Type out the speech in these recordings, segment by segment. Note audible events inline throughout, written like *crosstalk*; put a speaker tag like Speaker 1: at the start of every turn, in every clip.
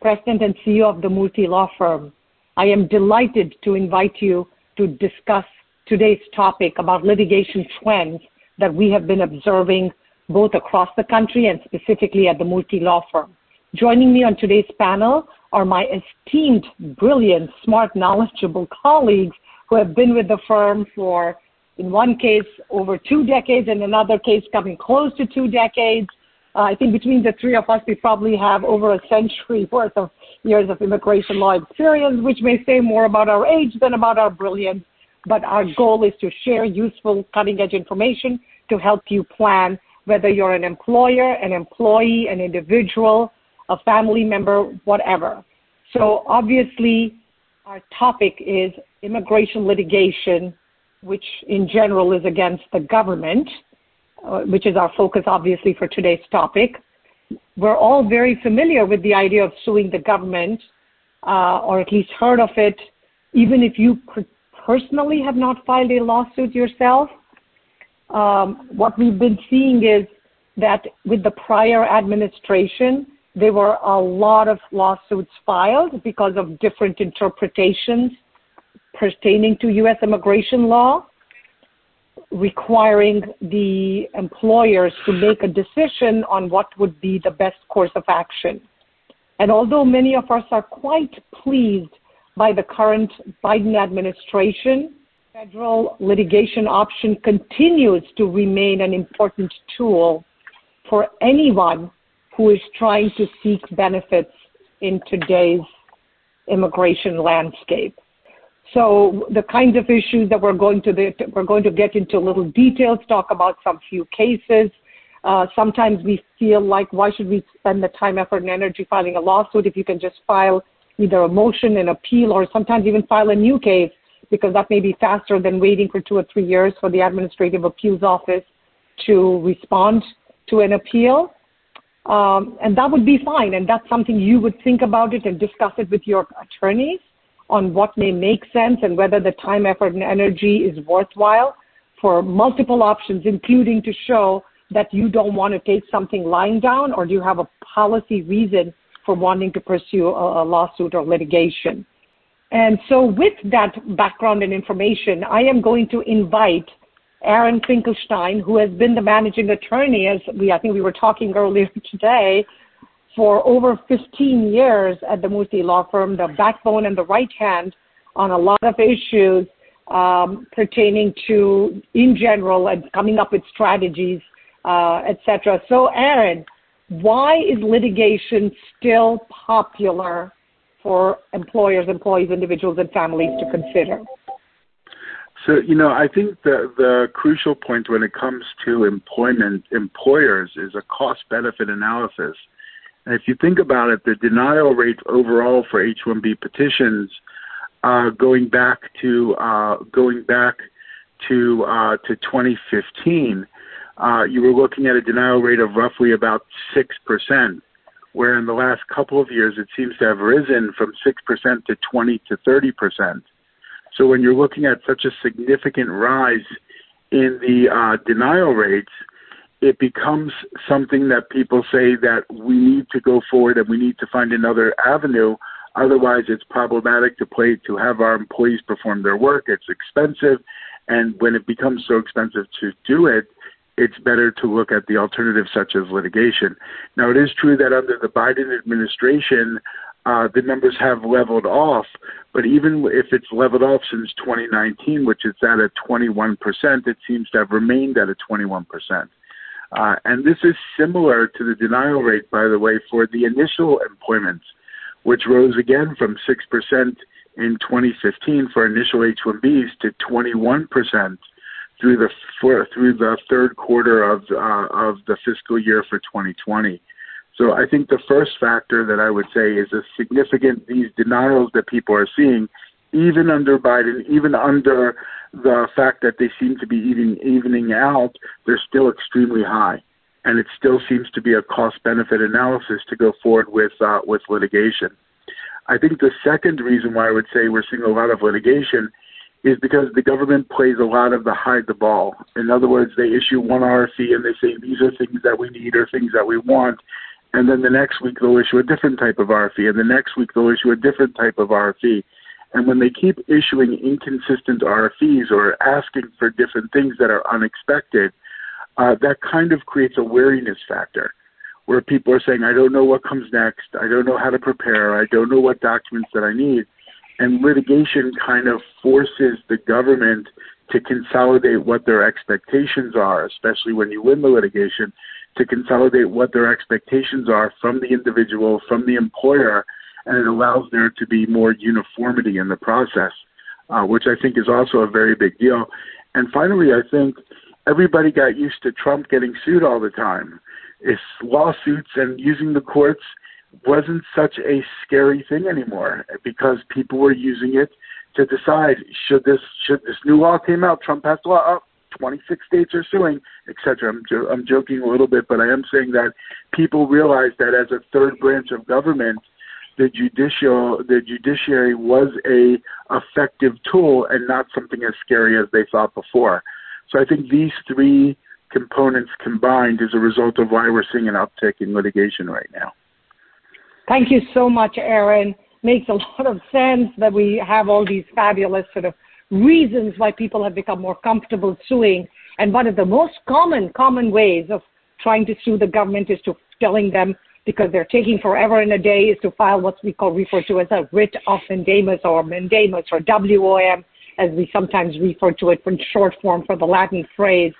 Speaker 1: President and CEO of the Murthy Law Firm. I am delighted to invite you to discuss today's topic about litigation trends that we have been observing both across the country and specifically at the Murthy Law Firm. Joining me on today's panel are my esteemed, brilliant, smart, knowledgeable colleagues who have been with the firm for, in one case, over two decades, and in another case, coming close to two decades. Uh, I think between the three of us, we probably have over a century worth of years of immigration law experience, which may say more about our age than about our brilliance. But our goal is to share useful, cutting edge information to help you plan whether you're an employer, an employee, an individual, a family member, whatever. So obviously, our topic is immigration litigation, which in general is against the government. Uh, which is our focus obviously for today's topic. We're all very familiar with the idea of suing the government, uh, or at least heard of it, even if you personally have not filed a lawsuit yourself. Um, what we've been seeing is that with the prior administration, there were a lot of lawsuits filed because of different interpretations pertaining to U.S. immigration law requiring the employers to make a decision on what would be the best course of action. And although many of us are quite pleased by the current Biden administration, federal litigation option continues to remain an important tool for anyone who is trying to seek benefits in today's immigration landscape. So the kinds of issues that we're going to we're going to get into little details, talk about some few cases. Uh, sometimes we feel like why should we spend the time, effort, and energy filing a lawsuit if you can just file either a motion, an appeal, or sometimes even file a new case because that may be faster than waiting for two or three years for the administrative appeals office to respond to an appeal. Um, and that would be fine. And that's something you would think about it and discuss it with your attorneys on what may make sense and whether the time, effort, and energy is worthwhile for multiple options, including to show that you don't want to take something lying down or do you have a policy reason for wanting to pursue a, a lawsuit or litigation. And so with that background and information, I am going to invite Aaron Finkelstein, who has been the managing attorney, as we I think we were talking earlier *laughs* today, for over 15 years at the Murthy Law Firm, the backbone and the right hand on a lot of issues um, pertaining to, in general, and coming up with strategies, uh, etc. So, Aaron, why is litigation still popular for employers, employees, individuals, and families to consider?
Speaker 2: So, you know, I think the, the crucial point when it comes to employment, employers is a cost benefit analysis and if you think about it, the denial rate overall for H-1B petitions, uh, going back to uh, going back to uh, to 2015, uh, you were looking at a denial rate of roughly about six percent, where in the last couple of years it seems to have risen from six percent to 20 to 30 percent. So when you're looking at such a significant rise in the uh, denial rates, it becomes something that people say that we need to go forward and we need to find another avenue. Otherwise, it's problematic to play to have our employees perform their work. It's expensive, and when it becomes so expensive to do it, it's better to look at the alternative, such as litigation. Now, it is true that under the Biden administration, uh, the numbers have leveled off, but even if it's leveled off since 2019, which is at a 21%, it seems to have remained at a 21%. Uh, and this is similar to the denial rate, by the way, for the initial employments, which rose again from 6% in 2015 for initial H-1Bs to 21% through the through the third quarter of uh, of the fiscal year for 2020. So I think the first factor that I would say is a significant these denials that people are seeing, even under Biden, even under the fact that they seem to be even evening out, they're still extremely high, and it still seems to be a cost benefit analysis to go forward with uh, with litigation. I think the second reason why I would say we're seeing a lot of litigation is because the government plays a lot of the hide the ball. In other words, they issue one RFE and they say these are things that we need or things that we want, and then the next week they'll issue a different type of RFE, and the next week they'll issue a different type of RFE. And when they keep issuing inconsistent RFEs or asking for different things that are unexpected, uh, that kind of creates a wariness factor where people are saying, I don't know what comes next, I don't know how to prepare, I don't know what documents that I need. And litigation kind of forces the government to consolidate what their expectations are, especially when you win the litigation, to consolidate what their expectations are from the individual, from the employer, and it allows there to be more uniformity in the process, uh, which I think is also a very big deal. And finally, I think everybody got used to Trump getting sued all the time. It's lawsuits and using the courts wasn't such a scary thing anymore because people were using it to decide should this should this new law came out, Trump passed a law, oh, 26 states are suing, etc. I'm, jo- I'm joking a little bit, but I am saying that people realize that as a third branch of government, the judicial the judiciary was a effective tool and not something as scary as they thought before. So I think these three components combined is a result of why we're seeing an uptick in litigation right now.
Speaker 1: Thank you so much, Aaron. Makes a lot of sense that we have all these fabulous sort of reasons why people have become more comfortable suing. And one of the most common, common ways of trying to sue the government is to telling them because they're taking forever and a day is to file what we call refer to as a writ of mandamus or mandamus or WOM as we sometimes refer to it in short form for the Latin phrase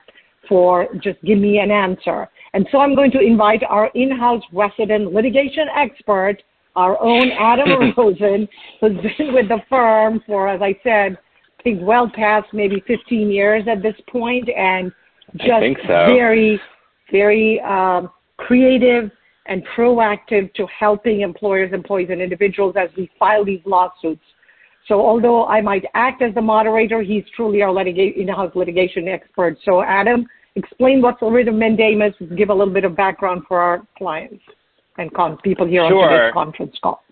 Speaker 1: for just give me an answer. And so I'm going to invite our in-house resident litigation expert, our own Adam *laughs* Rosen, who's been with the firm for, as I said, I think well past maybe 15 years at this point, and just
Speaker 3: so.
Speaker 1: very, very um, creative and proactive to helping employers, employees, and individuals as we file these lawsuits. So although I might act as the moderator, he's truly our litiga- in-house litigation expert. So Adam, explain what's a writ of mandamus, give a little bit of background for our clients and con- people here
Speaker 3: sure.
Speaker 1: on today's conference call.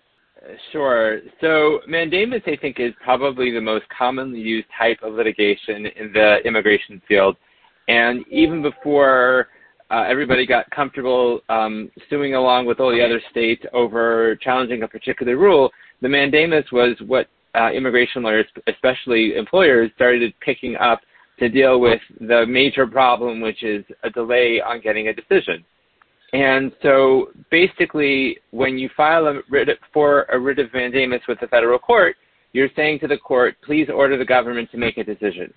Speaker 3: Sure. So mandamus, I think, is probably the most commonly used type of litigation in the immigration field. And even before uh, everybody got comfortable um, suing along with all the other states over challenging a particular rule, the mandamus was what uh, immigration lawyers, especially employers, started picking up to deal with the major problem, which is a delay on getting a decision. And so basically, when you file a writ for a writ of mandamus with the federal court, you're saying to the court, please order the government to make a decision.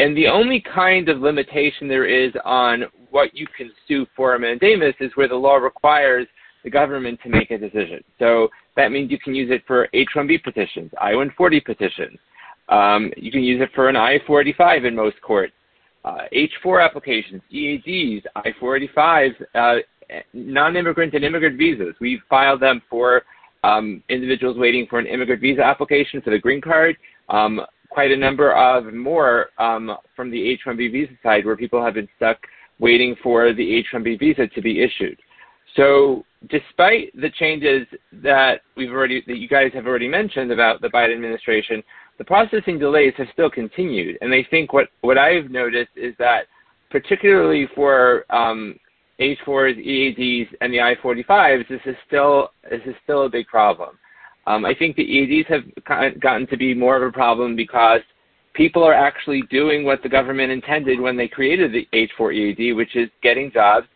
Speaker 3: And the only kind of limitation there is on what you can sue for a mandamus is where the law requires the government to make a decision. So that means you can use it for H-1B petitions, I-140 petitions. Um, you can use it for an I-485 in most courts. Uh, H-4 applications, EADs, I-485s, uh, non-immigrant and immigrant visas. We've filed them for um, individuals waiting for an immigrant visa application for the green card. Um, quite a number of more um, from the H-1B visa side where people have been stuck waiting for the H-1B visa to be issued. So despite the changes that we've already that you guys have already mentioned about the Biden administration, the processing delays have still continued. And I think what, what I've noticed is that particularly for um, H4s, EADs, and the I-45s, this is still this is still a big problem. Um, I think the EADs have gotten to be more of a problem because people are actually doing what the government intended when they created the H4 EAD, which is getting jobs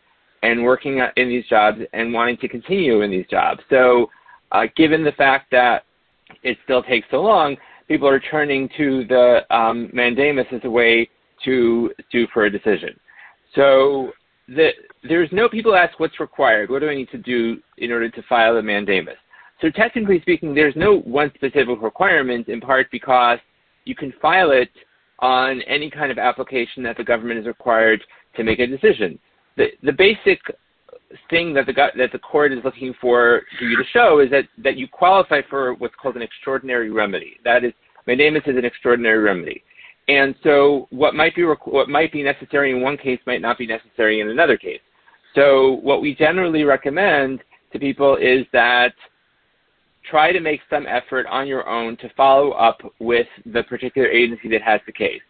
Speaker 3: and working in these jobs and wanting to continue in these jobs. So, uh, given the fact that it still takes so long, people are turning to the um, mandamus as a way to sue for a decision. So, the, there's no people ask what's required. What do I need to do in order to file a mandamus? So technically speaking, there's no one specific requirement in part because you can file it on any kind of application that the government is required to make a decision. The, the basic thing that the that the court is looking for for you to show is that that you qualify for what's called an extraordinary remedy. That is, mandamus is an extraordinary remedy, and so what might be what might be necessary in one case might not be necessary in another case. So what we generally recommend to people is that try to make some effort on your own to follow up with the particular agency that has the case.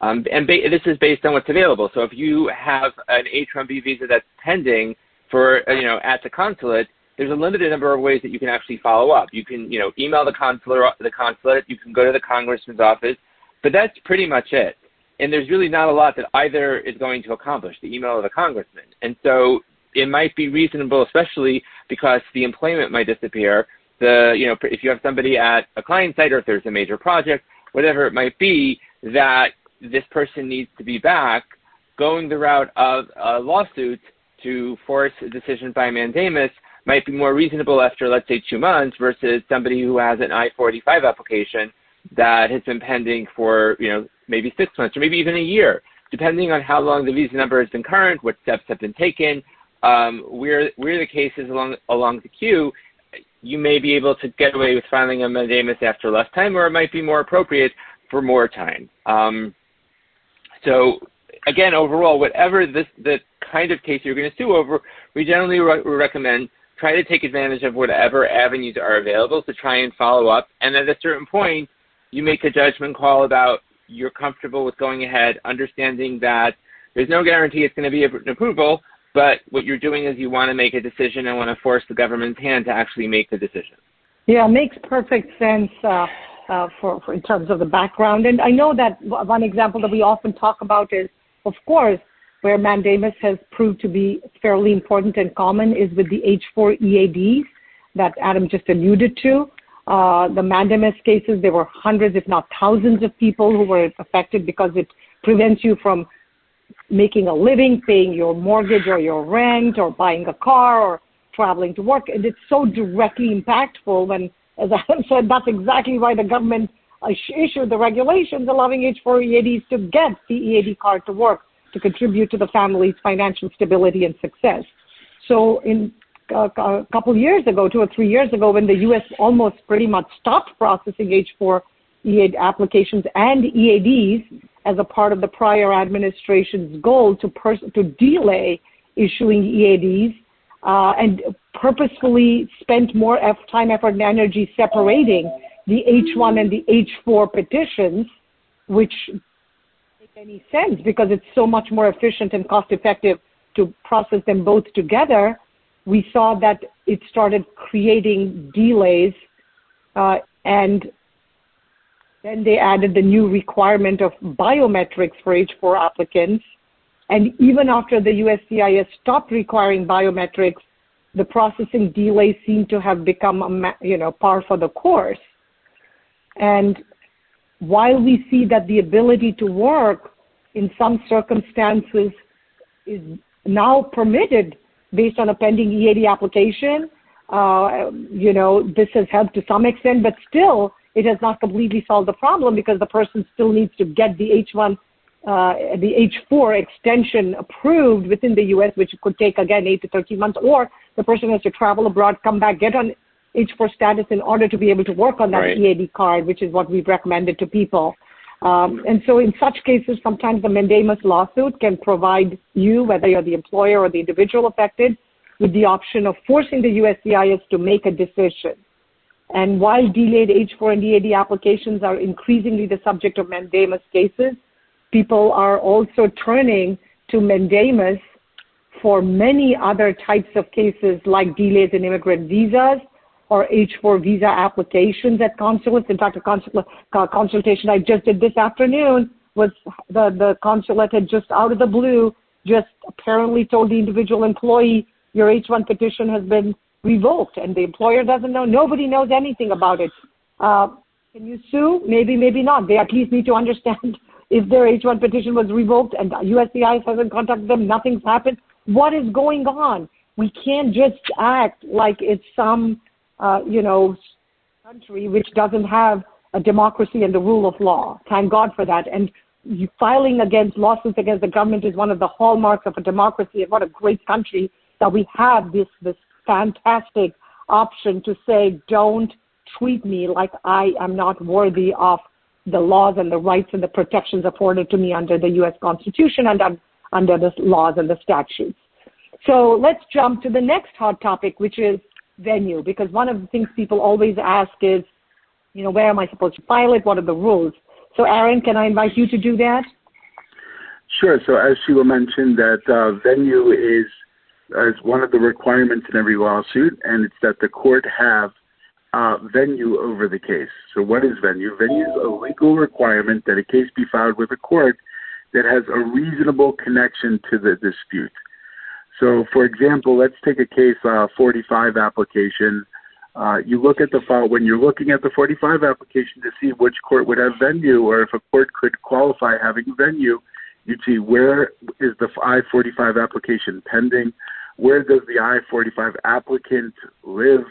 Speaker 3: Um, and ba- this is based on what's available. So if you have an H-1B visa that's pending for, uh, you know, at the consulate, there's a limited number of ways that you can actually follow up. You can, you know, email the consular, the consulate. You can go to the congressman's office, but that's pretty much it. And there's really not a lot that either is going to accomplish, the email of the congressman. And so it might be reasonable, especially because the employment might disappear. The, you know, if you have somebody at a client site or if there's a major project, whatever it might be, that this person needs to be back, going the route of a lawsuit to force a decision by mandamus might be more reasonable after, let's say, two months versus somebody who has an I-45 application that has been pending for, you know, maybe six months or maybe even a year, depending on how long the visa number has been current, what steps have been taken, um, where where the cases along along the queue. You may be able to get away with filing a mandamus after less time, or it might be more appropriate for more time. Um, so again, overall, whatever this the kind of case you're going to sue over, we generally re- recommend try to take advantage of whatever avenues are available to try and follow up. And at a certain point, you make a judgment call about you're comfortable with going ahead, understanding that there's no guarantee it's going to be an approval, but what you're doing is you want to make a decision and want to force the government's hand to actually make the decision.
Speaker 1: Yeah, makes perfect sense. Uh, uh, for, for in terms of the background. And I know that one example that we often talk about is, of course, where mandamus has proved to be fairly important and common is with the H4 EADs that Adam just alluded to. Uh, the mandamus cases, there were hundreds, if not thousands, of people who were affected because it prevents you from making a living, paying your mortgage or your rent, or buying a car, or traveling to work. And it's so directly impactful when as *laughs* Adam said, that's exactly why the government issued the regulations allowing H4 EADs to get the EAD card to work to contribute to the family's financial stability and success. So in uh, a couple years ago, two or three years ago, when the U.S. almost pretty much stopped processing H4 EAD applications and EADs as a part of the prior administration's goal to, pers- to delay issuing EADs, uh, and purposefully spent more time, effort, and energy separating the H1 and the H4 petitions, which make any sense because it's so much more efficient and cost effective to process them both together. We saw that it started creating delays, uh, and then they added the new requirement of biometrics for H4 applicants and even after the USCIS stopped requiring biometrics, the processing delays seem to have become a, you know par for the course. And while we see that the ability to work in some circumstances is now permitted based on a pending EAD application, uh, you know, this has helped to some extent, but still it has not completely solved the problem because the person still needs to get the H1 uh, the H4 extension approved within the U.S., which could take again 8 to 13 months, or the person has to travel abroad, come back, get on H4 status in order to be able to work on that right. EAD card, which is what we've recommended to people. Um, and so in such cases, sometimes the mandamus lawsuit can provide you, whether you're the employer or the individual affected, with the option of forcing the USCIS to make a decision. And while delayed H4 and EAD applications are increasingly the subject of mandamus cases, people are also turning to mandamus for many other types of cases like delays in immigrant visas or H4 visa applications at consulates. In fact, a consul- consultation I just did this afternoon was the consulate had just out of the blue just apparently told the individual employee your H1 petition has been revoked and the employer doesn't know. Nobody knows anything about it. Uh, can you sue? Maybe, maybe not. They at least need to understand *laughs* if their H-1 petition was revoked and USCIS hasn't contacted them, nothing's happened. What is going on? We can't just act like it's some, uh, you know, country which doesn't have a democracy and the rule of law. Thank God for that. And filing against lawsuits against the government is one of the hallmarks of a democracy and what a great country that we have this this fantastic option to say, don't treat me like I am not worthy of the laws and the rights and the protections afforded to me under the U.S. Constitution and under the laws and the statutes. So let's jump to the next hot topic, which is venue, because one of the things people always ask is, you know, where am I supposed to file it? What are the rules? So, Aaron, can I invite you to do that?
Speaker 2: Sure. So, as Sheila mentioned, that uh, venue is is one of the requirements in every lawsuit, and it's that the court have uh, venue over the case. So, what is venue? Venue is a legal requirement that a case be filed with a court that has a reasonable connection to the dispute. So, for example, let's take a case uh, 45 application. Uh, you look at the file when you're looking at the 45 application to see which court would have venue, or if a court could qualify having venue. You'd see where is the I-45 application pending, where does the I-45 applicant live.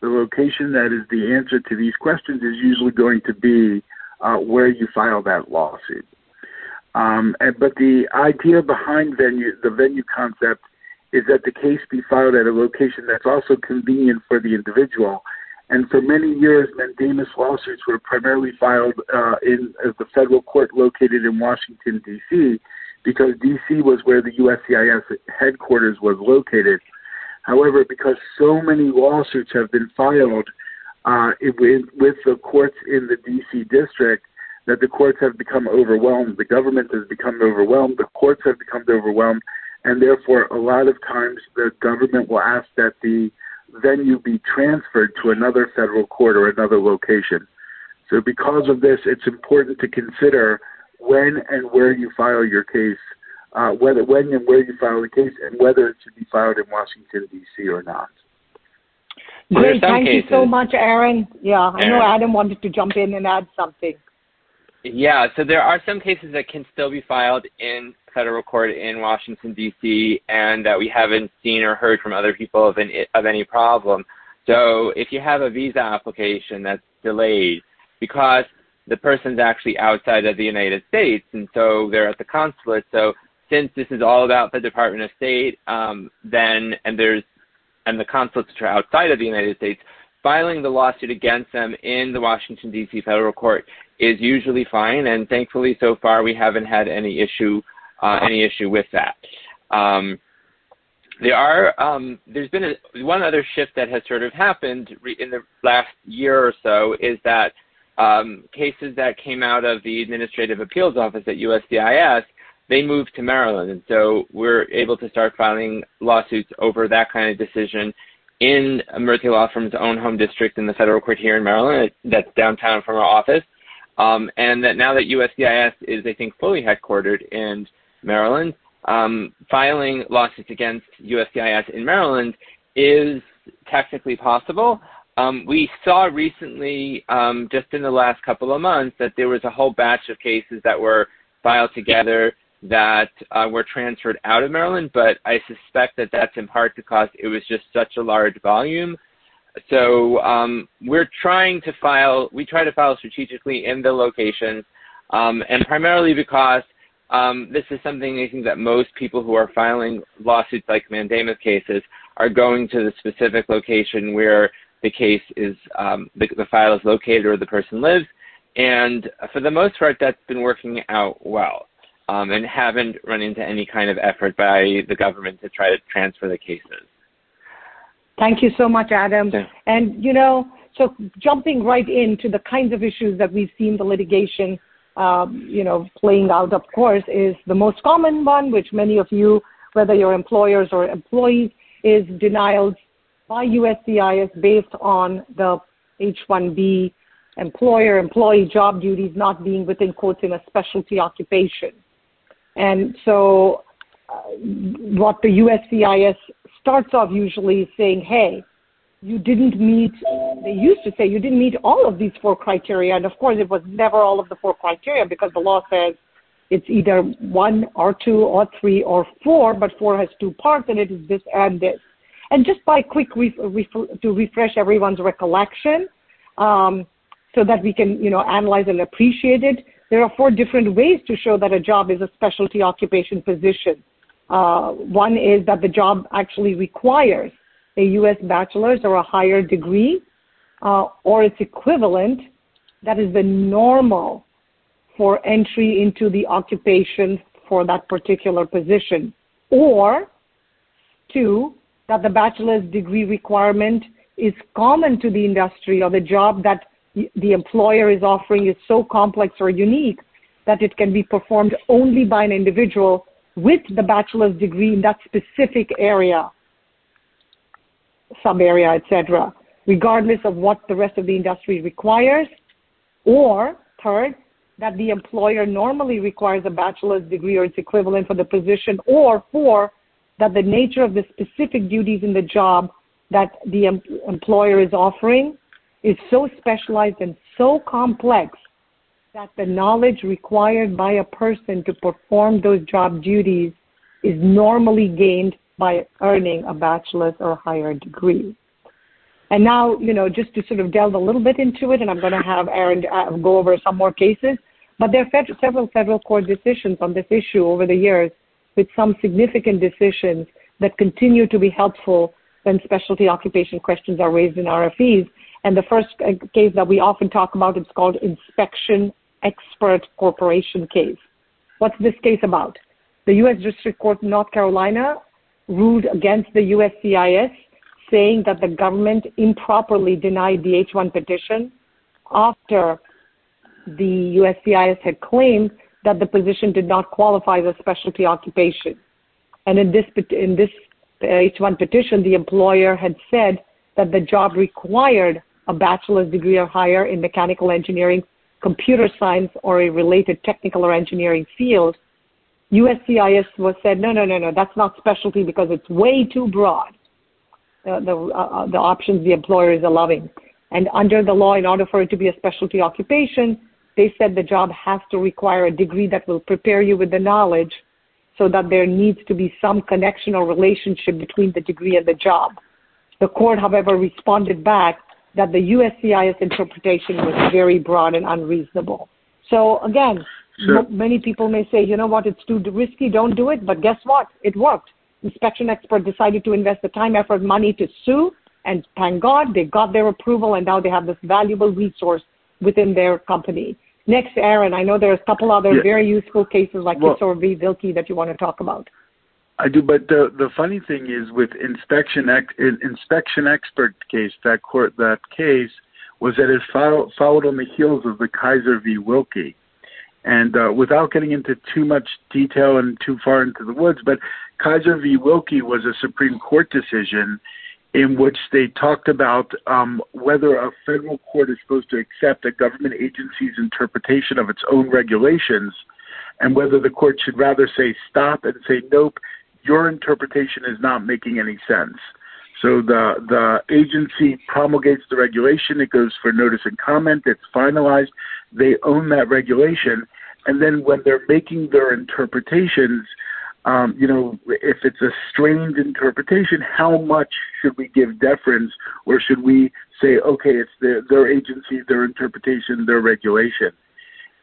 Speaker 2: The location that is the answer to these questions is usually going to be uh, where you file that lawsuit. Um, and, but the idea behind venue, the venue concept, is that the case be filed at a location that's also convenient for the individual. And for many years, mandamus lawsuits were primarily filed uh, in the federal court located in Washington, D.C., because D.C. was where the USCIS headquarters was located. However, because so many lawsuits have been filed uh, with, with the courts in the D.C. district, that the courts have become overwhelmed. The government has become overwhelmed. The courts have become overwhelmed and therefore a lot of times the government will ask that the venue be transferred to another federal court or another location. So because of this, it's important to consider when and where you file your case, uh, whether when and where you file the case, and whether it should be filed in Washington D.C. or not.
Speaker 1: Great, thank cases, you so much, Aaron. Yeah, I Aaron. know Adam wanted to jump in and add something.
Speaker 3: Yeah, so there are some cases that can still be filed in federal court in Washington D.C. and that we haven't seen or heard from other people of, any of any problem. So if you have a visa application that's delayed because the person's actually outside of the United States and so they're at the consulate. So since this is all about the Department of State, um, then and there's and the consulates are outside of the United States, filing the lawsuit against them in the Washington D.C. federal court is usually fine, and thankfully so far we haven't had any issue uh, any issue with that. Um, there are um, there's been a, one other shift that has sort of happened re- in the last year or so is that um, cases that came out of the Administrative Appeals Office at USCIS they moved to Maryland, and so we're able to start filing lawsuits over that kind of decision in Murthy Law Firm's own home district in the federal court here in Maryland. That's downtown from our office. Um, and that now that USCIS is, I think, fully headquartered in Maryland, um, filing lawsuits against USCIS in Maryland is technically possible. Um, we saw recently, um, just in the last couple of months, that there was a whole batch of cases that were filed together that uh, were transferred out of Maryland, but I suspect that that's in part because it was just such a large volume. So um, we're trying to file, we try to file strategically in the locations, um, and primarily because um, this is something I think that most people who are filing lawsuits like mandamus cases are going to the specific location where the case is, um, the, the file is located or the person lives. And for the most part, that's been working out well um, and haven't run into any kind of effort by the government to try to transfer the cases.
Speaker 1: Thank you so much, Adam. Yeah. And, you know, so jumping right into the kinds of issues that we've seen the litigation, um, you know, playing out, of course, is the most common one, which many of you, whether you're employers or employees, is denials by USCIS based on the H-1B employer employee job duties not being within quotes in a specialty occupation. And so uh, what the USCIS starts off usually is saying, hey, you didn't meet, they used to say you didn't meet all of these four criteria. And of course, it was never all of the four criteria because the law says it's either one or two or three or four, but four has two parts and it is this and this. And just by quick ref- ref- to refresh everyone's recollection, um, so that we can, you know, analyze and appreciate it, there are four different ways to show that a job is a specialty occupation position. Uh, one is that the job actually requires a U.S. bachelor's or a higher degree uh, or its equivalent. That is the normal for entry into the occupation for that particular position. Or two, that the bachelor's degree requirement is common to the industry or the job that the employer is offering is so complex or unique that it can be performed only by an individual with the bachelor's degree in that specific area, sub area, etc., regardless of what the rest of the industry requires. Or third, that the employer normally requires a bachelor's degree or its equivalent for the position, or four, that the nature of the specific duties in the job that the em- employer is offering is so specialized and so complex that the knowledge required by a person to perform those job duties is normally gained by earning a bachelor's or higher degree. And now, you know, just to sort of delve a little bit into it, and I'm going to have Aaron uh, go over some more cases, but there are several federal court decisions on this issue over the years with some significant decisions that continue to be helpful when specialty occupation questions are raised in RFEs. And the first uh, case that we often talk about is called inspection expert corporation case. What's this case about? The U.S. District Court in North Carolina ruled against the USCIS, saying that the government improperly denied the H-1 petition after the USCIS had claimed that the position did not qualify as a specialty occupation. And in this, in this uh, H-1 petition, the employer had said that the job required a bachelor's degree or higher in mechanical engineering computer science or a related technical or engineering field, USCIS was said, no, no, no, no, that's not specialty because it's way too broad, uh, the, uh, the options the employer is allowing. And under the law, in order for it to be a specialty occupation, they said the job has to require a degree that will prepare you with the knowledge so that there needs to be some connection or relationship between the degree and the job. The court, however, responded back that the USCIS interpretation was very broad and unreasonable. So again, sure. m- many people may say, you know what, it's too risky, don't do it. But guess what? It worked. InspectionXpert decided to invest the time, effort, money to sue, and thank God they got their approval, and now they have this valuable resource within their company. Next, Aaron, I know there's a couple other yeah. very useful cases like well, Kisor v. Wilkie that you want to talk about.
Speaker 2: I do, but the the funny thing is with inspection ex, InspectionXpert case that court that case was that it followed, followed on the heels of the Kisor v Wilkie, and uh, without getting into too much detail and too far into the woods, but Kisor v Wilkie was a Supreme Court decision in which they talked about um, whether a federal court is supposed to accept a government agency's interpretation of its own regulations, and whether the court should rather say stop and say nope your interpretation is not making any sense. So the the agency promulgates the regulation. It goes for notice and comment. It's finalized. They own that regulation, and then when they're making their interpretations, um, you know, if it's a strained interpretation, how much should we give deference, or should we say, okay, it's their, their agency, their interpretation, their regulation?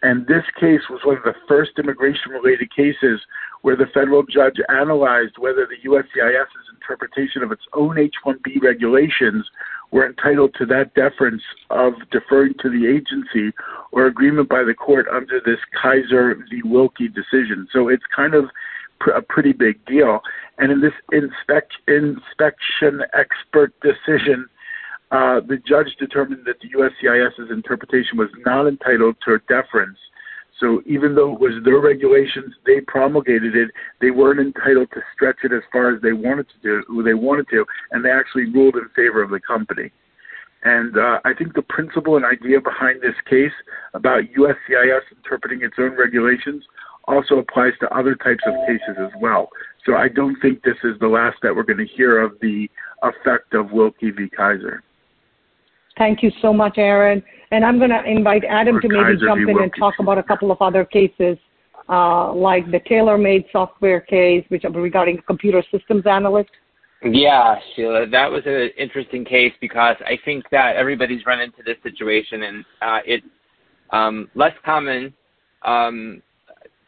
Speaker 2: And this case was one of the first immigration related cases where the federal judge analyzed whether the USCIS's interpretation of its own H 1B regulations were entitled to that deference of deferring to the agency or agreement by the court under this Kisor v. Wilkie decision. So it's kind of a pretty big deal. And in this inspect, inspection expert decision, uh, the judge determined that the USCIS's interpretation was not entitled to deference. So even though it was their regulations, they promulgated it. They weren't entitled to stretch it as far as they wanted to do. They wanted to, and they actually ruled in favor of the company. And uh, I think the principle and idea behind this case about USCIS interpreting its own regulations also applies to other types of cases as well. So I don't think this is the last that we're going to hear of the effect of Wilkie v. Kisor.
Speaker 1: Thank you so much, Aaron. And I'm going to invite Adam to maybe jump in and talk about a couple of other cases, uh, like the TaylorMade software case, which regarding computer systems analyst.
Speaker 3: Yeah, Sheila, that was an interesting case because I think that everybody's run into this situation, and uh, it's um, less common um,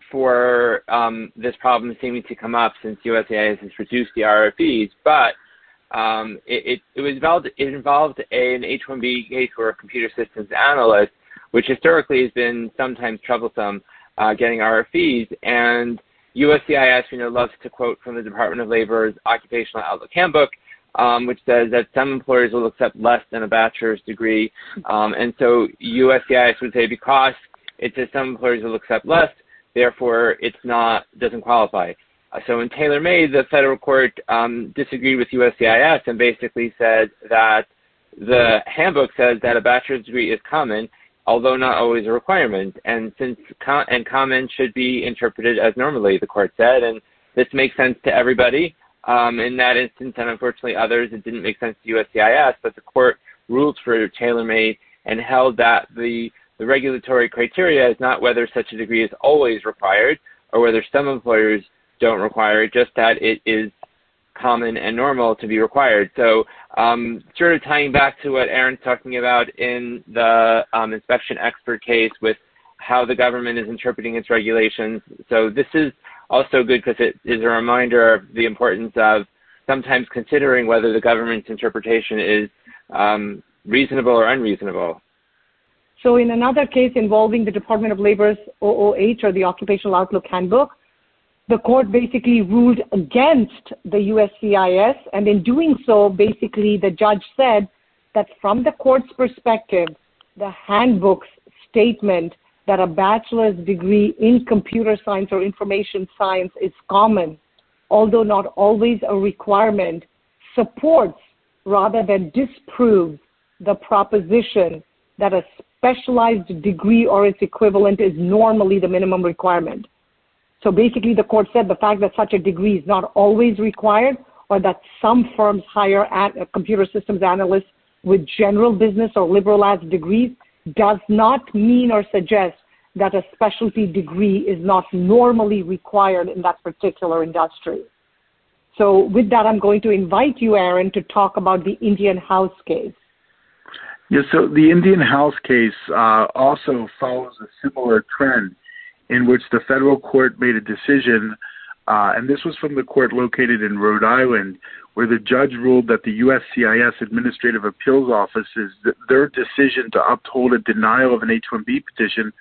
Speaker 3: for um, this problem seeming to come up since USCIS has reduced the RFEs, but um, it, it, it, was involved, it involved an H-1B case for a computer systems analyst, which historically has been sometimes troublesome uh, getting RFEs. And USCIS, you know, loves to quote from the Department of Labor's Occupational Outlook Handbook, um, which says that some employers will accept less than a bachelor's degree. Um, and so USCIS would say because it says some employers will accept less, therefore it's not doesn't qualify. Uh, so in tailor-made, the federal court um, disagreed with USCIS and basically said that the handbook says that a bachelor's degree is common, although not always a requirement. And since com- and common should be interpreted as normally, the court said, and this makes sense to everybody. Um, in that instance, and unfortunately others, it didn't make sense to USCIS, but the court ruled for tailor-made and held that the the regulatory criteria is not whether such a degree is always required or whether some employers don't require it, just that it is common and normal to be required. So, um, sort of tying back to what Aaron's talking about in the um, InspectionXpert case with how the government is interpreting its regulations. So, this is also good because it is a reminder of the importance of sometimes considering whether the government's interpretation is um, reasonable or unreasonable.
Speaker 1: So, in another case involving the Department of Labor's OOH or the Occupational Outlook Handbook, the court basically ruled against the USCIS, and in doing so, basically the judge said that from the court's perspective, the handbook's statement that a bachelor's degree in computer science or information science is common, although not always a requirement, supports rather than disproves the proposition that a specialized degree or its equivalent is normally the minimum requirement. So basically, the court said the fact that such a degree is not always required or that some firms hire uh, computer systems analysts with general business or liberal arts degrees does not mean or suggest that a specialty degree is not normally required in that particular industry. So with that, I'm going to invite you, Aaron, to talk about the Indian House case.
Speaker 2: Yes, so the Indian House case uh, also follows a similar trend in which the federal court made a decision, uh, and this was from the court located in Rhode Island, where the judge ruled that the USCIS Administrative Appeals Office's their decision to uphold a denial of an H-1B petition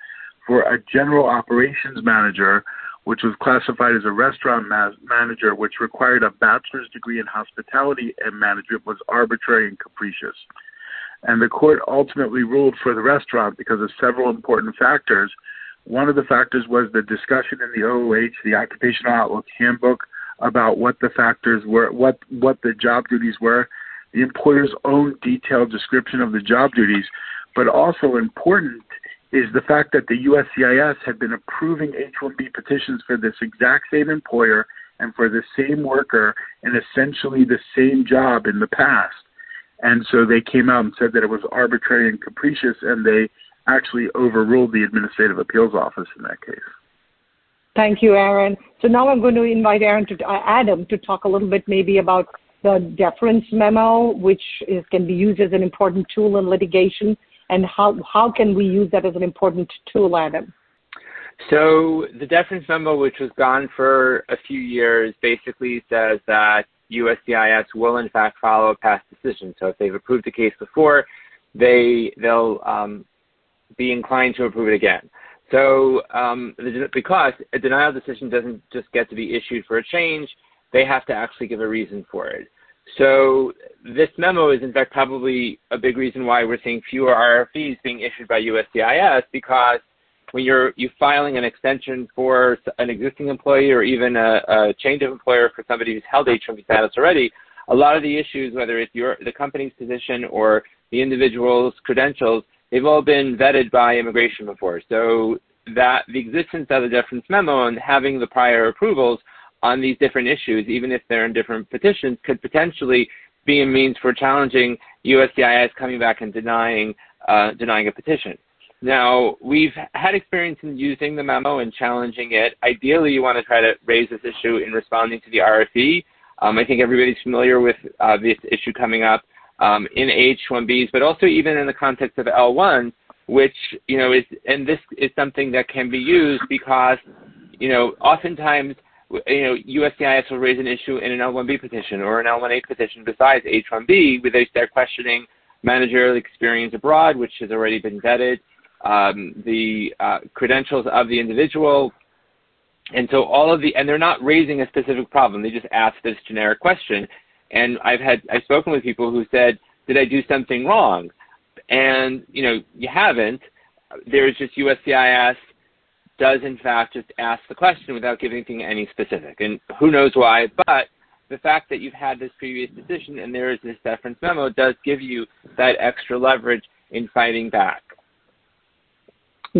Speaker 2: for a general operations manager, which was classified as a restaurant ma- manager, which required a bachelor's degree in hospitality and management, was arbitrary and capricious. And the court ultimately ruled for the restaurant because of several important factors, one of the factors was the discussion in the OOH, the Occupational Outlook Handbook, about what the factors were, what what the job duties were, the employer's own detailed description of the job duties, but also important is the fact that the USCIS had been approving H-1B petitions for this exact same employer and for the same worker in essentially the same job in the past. And so they came out and said that it was arbitrary and capricious, and they actually overruled the Administrative Appeals Office in that case.
Speaker 1: Thank you, Aaron. So now I'm going to invite Aaron to uh, Adam to talk a little bit maybe about the deference memo, which is, can be used as an important tool in litigation, and how how can we use that as an important tool, Adam?
Speaker 3: So the deference memo, which was gone for a few years, basically says that USCIS will in fact follow a past decision. So if they've approved a case before, they they'll um, be inclined to approve it again. So um, because a denial decision doesn't just get to be issued for a change, they have to actually give a reason for it. So this memo is in fact probably a big reason why we're seeing fewer RFEs being issued by USCIS because when you're you filing an extension for an existing employee or even a, a change of employer for somebody who's held H-1B status already, a lot of the issues, whether it's your the company's position or the individual's credentials, they've all been vetted by immigration before. So that the existence of the deference memo and having the prior approvals on these different issues, even if they're in different petitions, could potentially be a means for challenging USCIS coming back and denying uh, denying a petition. Now, we've had experience in using the memo and challenging it. Ideally, you want to try to raise this issue in responding to the RFE. Um, I think everybody's familiar with uh, this issue coming up um, in H-1Bs, but also even in the context of L-1, which, you know, is, and this is something that can be used because you know, oftentimes, you know, USCIS will raise an issue in an L1B petition or an L1A petition besides H1B, where they start questioning managerial experience abroad, which has already been vetted, um, the uh, credentials of the individual, and so all of the and they're not raising a specific problem; they just ask this generic question. And I've had I've spoken with people who said, "Did I do something wrong?" And you know, you haven't. There's just USCIS does in fact just ask the question without giving any specific. And who knows why, but the fact that you've had this previous decision and there is this deference memo does give you that extra leverage in fighting back.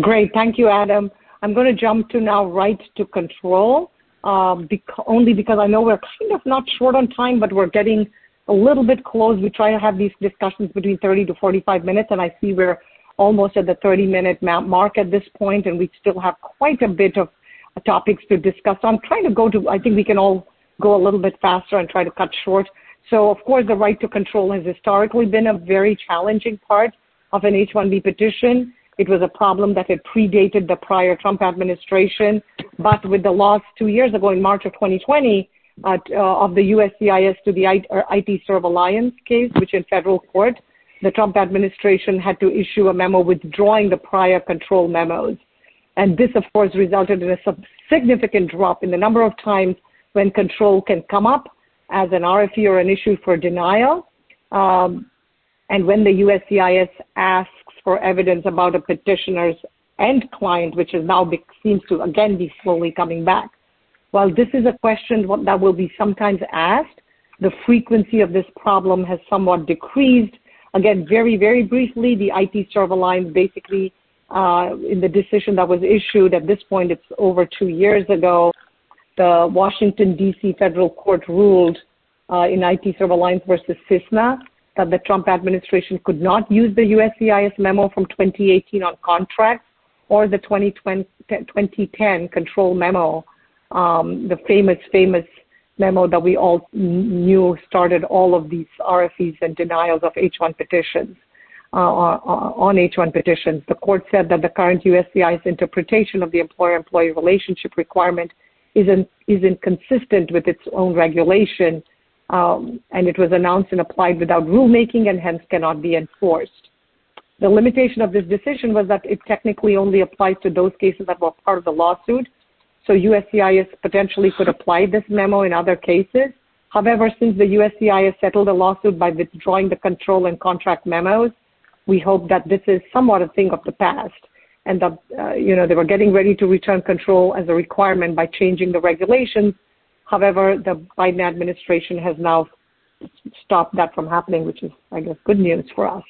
Speaker 1: Great. Thank you, Adam. I'm going to jump to now right to control, Um, only because I know we're kind of not short on time, but we're getting a little bit close. We try to have these discussions between 30 to 45 minutes, and I see we're almost at the 30-minute mark at this point, and we still have quite a bit of topics to discuss. I'm trying to go to, I think we can all go a little bit faster and try to cut short. So of course, the right to control has historically been a very challenging part of an H-1B petition. It was a problem that had predated the prior Trump administration, but with the loss two years ago in March of 2020 uh, uh, of the USCIS to the ITServe Alliance case, which in federal court, the Trump administration had to issue a memo withdrawing the prior control memos. And this, of course, resulted in a significant drop in the number of times when control can come up as an RFE or an issue for denial. Um, and when the USCIS asks for evidence about a petitioner's end client, which is now be, seems to again be slowly coming back. While this is a question that will be sometimes asked, the frequency of this problem has somewhat decreased. Again, very, very briefly, the ITServe Alliance basically, uh, in the decision that was issued at this point, it's over two years ago, the Washington, D.C. federal court ruled uh, in ITServe Alliance versus Cissna that the Trump administration could not use the USCIS memo from 2018 on contracts or the 2010 control memo, um, the famous, famous memo that we all knew started all of these RFEs and denials of H1 petitions. Uh, on H1 petitions, the court said that the current USCIS interpretation of the employer-employee relationship requirement isn't, isn't consistent with its own regulation, um, and it was announced and applied without rulemaking and hence cannot be enforced. The limitation of this decision was that it technically only applies to those cases that were part of the lawsuit, so USCIS potentially could apply this memo in other cases. However, since the USCIS settled the lawsuit by withdrawing the control and contract memos, we hope that this is somewhat a thing of the past and that uh, you know they were getting ready to return control as a requirement by changing the regulations. However, the Biden administration has now stopped that from happening, which is, I guess, good news for us.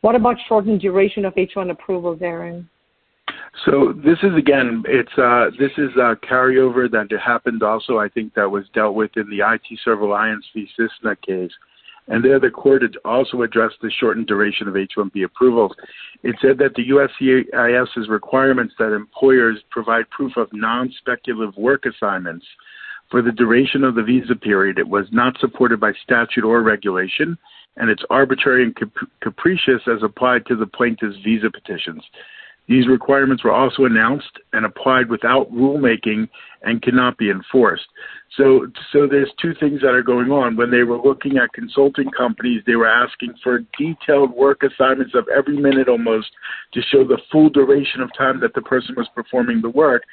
Speaker 1: What about shortened duration of H1 approvals, Aaron?
Speaker 2: So this is again, it's uh, this is a carryover that happened also. I think that was dealt with in the ITServe Alliance v. Cissna case, and there the court also addressed the shortened duration of H-1B approvals. It said that the USCIS's requirements that employers provide proof of non-speculative work assignments for the duration of the visa period it was not supported by statute or regulation, and it's arbitrary and capricious as applied to the plaintiff's visa petitions. These requirements were also announced and applied without rulemaking and cannot be enforced. So, so there's two things that are going on. When they were looking at consulting companies, they were asking for detailed work assignments of every minute almost to show the full duration of time that the person was performing the work.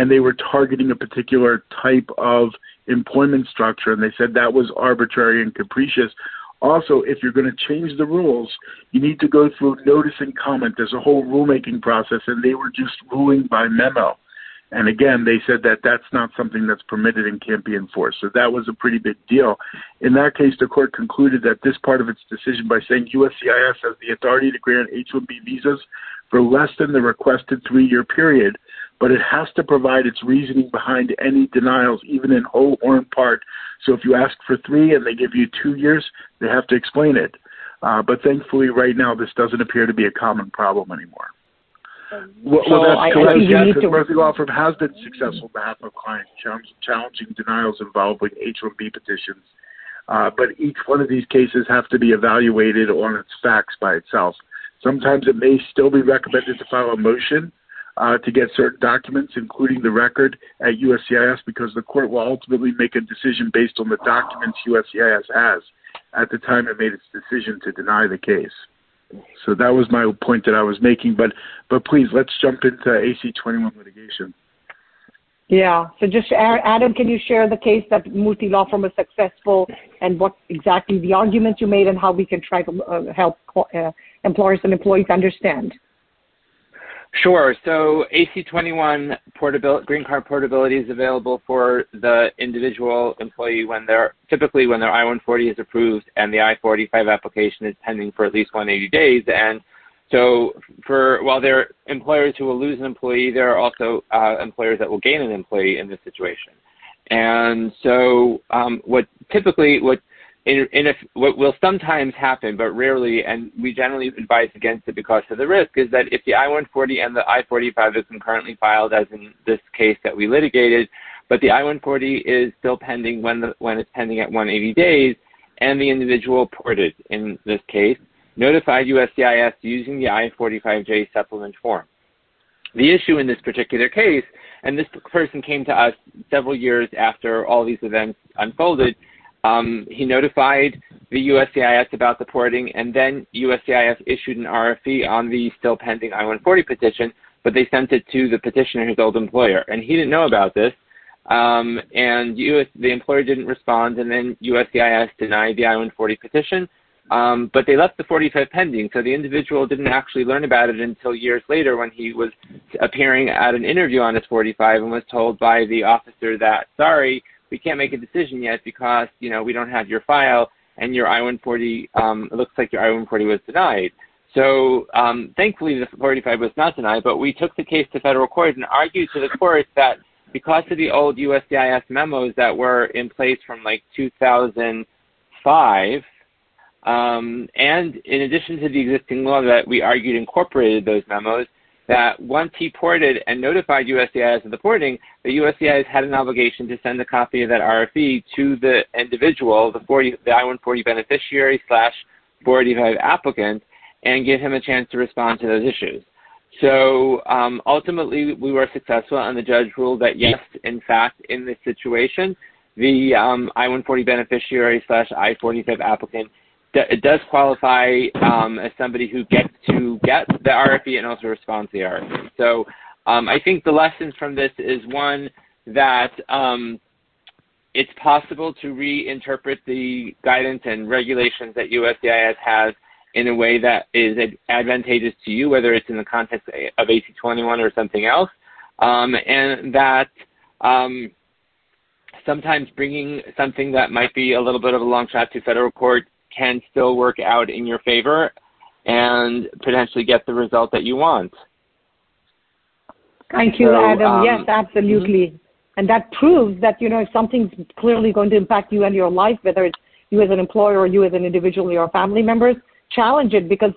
Speaker 2: And they were targeting a particular type of employment structure. And they said that was arbitrary and capricious. Also, if you're going to change the rules, you need to go through notice and comment. There's a whole rulemaking process, and they were just ruling by memo. And again, they said that that's not something that's permitted and can't be enforced. So that was a pretty big deal. In that case, the court concluded that this part of its decision by saying USCIS has the authority to grant H-1B visas for less than the requested three-year period, but it has to provide its reasoning behind any denials, even in whole or in part. So if you ask for three and they give you two years, they have to explain it. Uh, but thankfully, right now, this doesn't appear to be a common problem anymore. Well,
Speaker 1: so
Speaker 2: well that's
Speaker 1: I,
Speaker 2: correct.
Speaker 1: I because to...
Speaker 2: Murthy Law Firm has been successful on behalf of clients challenging denials involving H-1B petitions. Uh, but each one of these cases have to be evaluated on its facts by itself. Sometimes it may still be recommended to file a motion, uh, to get certain documents, including the record at USCIS, because the court will ultimately make a decision based on the documents USCIS has at the time it made its decision to deny the case. So that was my point that I was making. But but please let's jump into AC 21 litigation.
Speaker 1: Yeah. So just Adam, can you share the case that Murthy Law Firm was successful and what exactly the arguments you made and how we can try to uh, help uh, employers and employees understand?
Speaker 3: Sure. So AC21 portability, green card portability is available for the individual employee when they're typically when their I-140 is approved and the I-45 application is pending for at least 180 days. And so for while there are employers who will lose an employee, there are also uh, employers that will gain an employee in this situation. And so um, what typically what in, in a, what will sometimes happen, but rarely, and we generally advise against it because of the risk, is that if the I-140 and the I-45 is concurrently filed, as in this case that we litigated, but the I-140 is still pending when the, when it's pending at 180 days, and the individual ported in this case notified USCIS using the I-45J supplement form. The issue in this particular case, and this person came to us several years after all these events unfolded, um, he notified the USCIS about the porting, and then USCIS issued an RFE on the still pending I-140 petition, but they sent it to the petitioner, his old employer, and he didn't know about this. Um, and US, the employer didn't respond, and then USCIS denied the I-140 petition, um, but they left the 45 pending, so the individual didn't actually learn about it until years later when he was appearing at an interview on his 45 and was told by the officer that, sorry, we can't make a decision yet because you know we don't have your file and your I-140 um, it looks like your I-140 was denied. So um, thankfully the 45 was not denied, but we took the case to federal court and argued to the court that because of the old USCIS memos that were in place from like 2005, um, and in addition to the existing law that we argued incorporated those memos, that once he ported and notified USCIS of the porting, the USCIS had an obligation to send a copy of that RFE to the individual, the, 40, the I-140 beneficiary slash 485 applicant, and give him a chance to respond to those issues. So um, ultimately, we were successful, and the judge ruled that yes, in fact, in this situation, the um, I-140 beneficiary slash I-45 applicant it does qualify um, as somebody who gets to get the RFE and also responds to the RFE. So um, I think the lessons from this is one that um, it's possible to reinterpret the guidance and regulations that USCIS has in a way that is advantageous to you, whether it's in the context of AC21 or something else, um, and that um, sometimes bringing something that might be a little bit of a long shot to federal court can still work out in your favor and potentially get the result that you want.
Speaker 1: Thank you, so, Adam. Um, yes, absolutely. Mm-hmm. And that proves that, you know, if something's clearly going to impact you and your life, whether it's you as an employer or you as an individual or your family members, challenge it because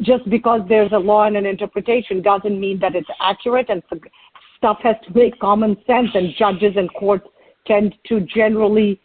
Speaker 1: just because there's a law and an interpretation doesn't mean that it's accurate and stuff has to make common sense and judges and courts tend to generally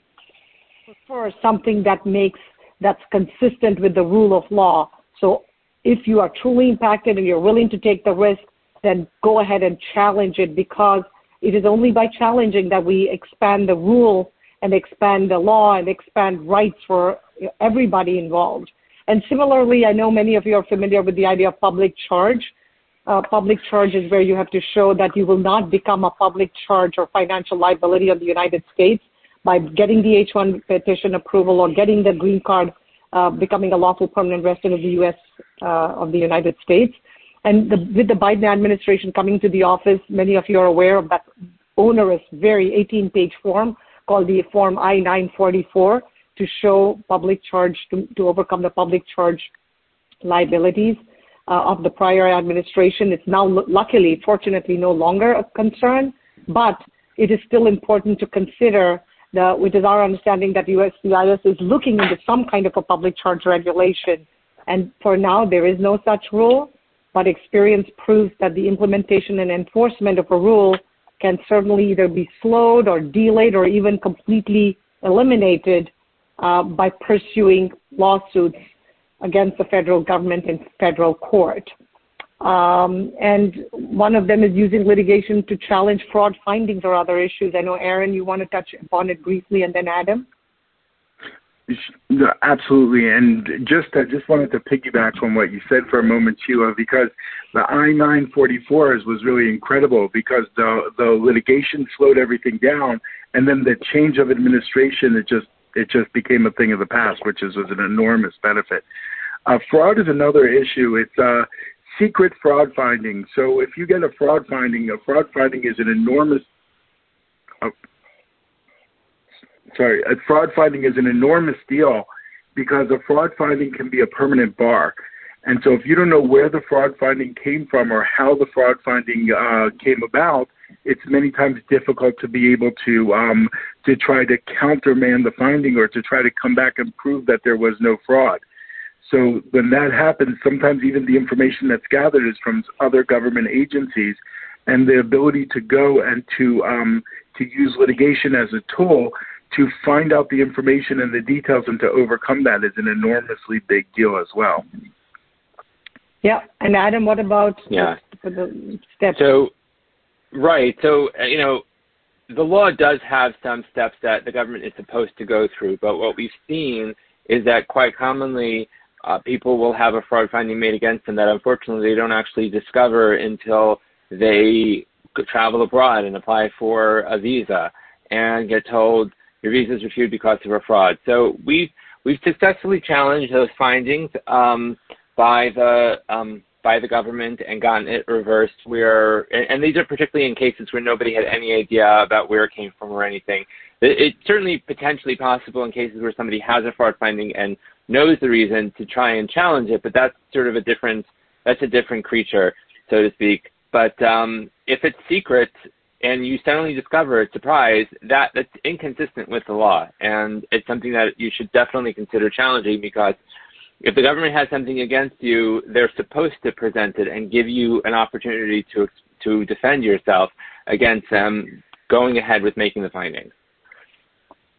Speaker 1: prefer something that makes that's consistent with the rule of law. So if you are truly impacted and you're willing to take the risk, then go ahead and challenge it because it is only by challenging that we expand the rule and expand the law and expand rights for everybody involved. And similarly, I know many of you are familiar with the idea of public charge. Uh, public charge is where you have to show that you will not become a public charge or financial liability of the United States by getting the H-1 petition approval or getting the green card, uh, becoming a lawful permanent resident of the U.S. Uh, of the United States. And with the Biden administration coming to the office, many of you are aware of that onerous, very 18-page form called the Form I-944 to show public charge to, to overcome the public charge liabilities uh, of the prior administration. It's now luckily, fortunately, no longer a concern, but it is still important to consider which is our understanding that USCIS is looking into some kind of a public charge regulation. And for now, there is no such rule, but experience proves that the implementation and enforcement of a rule can certainly either be slowed or delayed or even completely eliminated uh, by pursuing lawsuits against the federal government in federal court. Um, and one of them is using litigation to challenge fraud findings or other issues. I know, Aaron, you want to touch upon it briefly, and then Adam.
Speaker 2: Absolutely, and just I just wanted to piggyback on what you said for a moment, Sheila, because the I-944s was really incredible because the the litigation slowed everything down, and then the change of administration it just it just became a thing of the past, which is was an enormous benefit. Uh, fraud is another issue. It's uh, secret fraud finding. So if you get a fraud finding, a fraud finding is an enormous uh, sorry, a fraud finding is an enormous deal because a fraud finding can be a permanent bar. And so if you don't know where the fraud finding came from or how the fraud finding uh, came about, it's many times difficult to be able to um, to try to countermand the finding or to try to come back and prove that there was no fraud. So when that happens, sometimes even the information that's gathered is from other government agencies, and the ability to go and to um, to use litigation as a tool to find out the information and the details and to overcome that is an enormously big deal as well.
Speaker 1: Yeah, and Adam, what about
Speaker 3: yeah.
Speaker 1: the, the steps?
Speaker 3: So, right. So, uh, you know, the law does have some steps that the government is supposed to go through, but what we've seen is that quite commonly uh, people will have a fraud finding made against them that unfortunately they don't actually discover until they travel abroad and apply for a visa and get told your visa is refused because of a fraud. So we've we've successfully challenged those findings um, by the um, by the government and gotten it reversed. We're and, and, these are particularly in cases where nobody had any idea about where it came from or anything. It, it's certainly potentially possible in cases where somebody has a fraud finding and knows the reason to try and challenge it, but that's sort of a different that's a different creature, so to speak. But um, if it's secret, and you suddenly discover, a surprise, that that's inconsistent with the law, and it's something that you should definitely consider challenging because if the government has something against you, they're supposed to present it and give you an opportunity to to defend yourself against them going ahead with making the findings.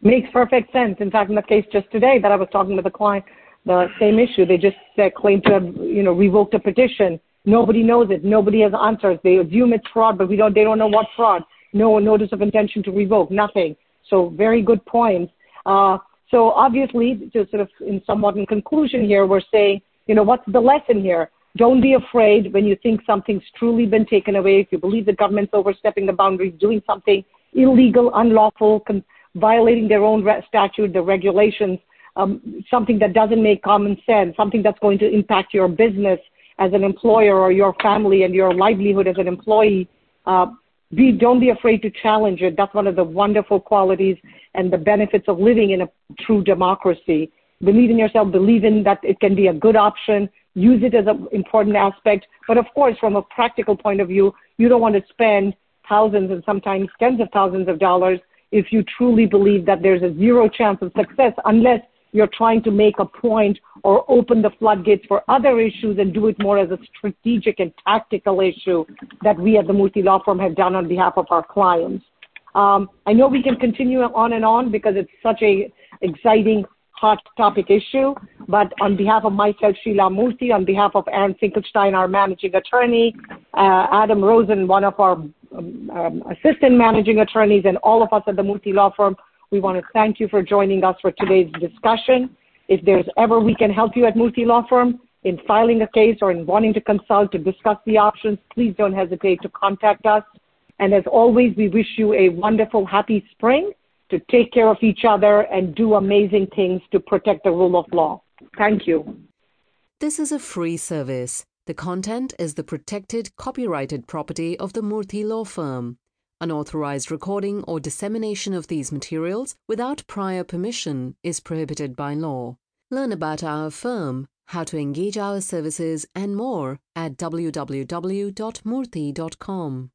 Speaker 1: Makes perfect sense. In fact, in the case just today that I was talking to the client, the same issue, they just claimed to have, you know, revoked a petition Nobody knows it. Nobody has answers. They assume it's fraud, but we don't. They don't know what fraud. No notice of intention to revoke. Nothing. So very good points. Uh, so obviously, to sort of in somewhat in conclusion here, we're saying, you know, what's the lesson here? Don't be afraid when you think something's truly been taken away. If you believe the government's overstepping the boundaries, doing something illegal, unlawful, con- violating their own re- statute, the regulations, um, something that doesn't make common sense, something that's going to impact your business as an employer or your family and your livelihood as an employee, uh, be, don't be afraid to challenge it. That's one of the wonderful qualities and the benefits of living in a true democracy. Believe in yourself, believe in that it can be a good option, use it as an important aspect. But of course, from a practical point of view, you don't want to spend thousands and sometimes tens of thousands of dollars if you truly believe that there's a zero chance of success unless you're trying to make a point or open the floodgates for other issues and do it more as a strategic and tactical issue that we at the Murthy Law Firm have done on behalf of our clients. Um, I know we can continue on and on because it's such a exciting, hot topic issue, but on behalf of myself, Sheila Murthy, on behalf of Aaron Finkelstein, our managing attorney, uh, Adam Rosen, one of our um, um, assistant managing attorneys, and all of us at the Murthy Law Firm, we want to thank you for joining us for today's discussion. If there's ever we can help you at Murthy Law Firm in filing a case or in wanting to consult to discuss the options, please don't hesitate to contact us. And as always, we wish you a wonderful, happy spring to take care of each other and do amazing things to protect the rule of law. Thank you.
Speaker 4: This is a free service. The content is the protected copyrighted property of the Murthy Law Firm. Unauthorized recording or dissemination of these materials without prior permission is prohibited by law. Learn about our firm, how to engage our services, and more at www.murthy.com.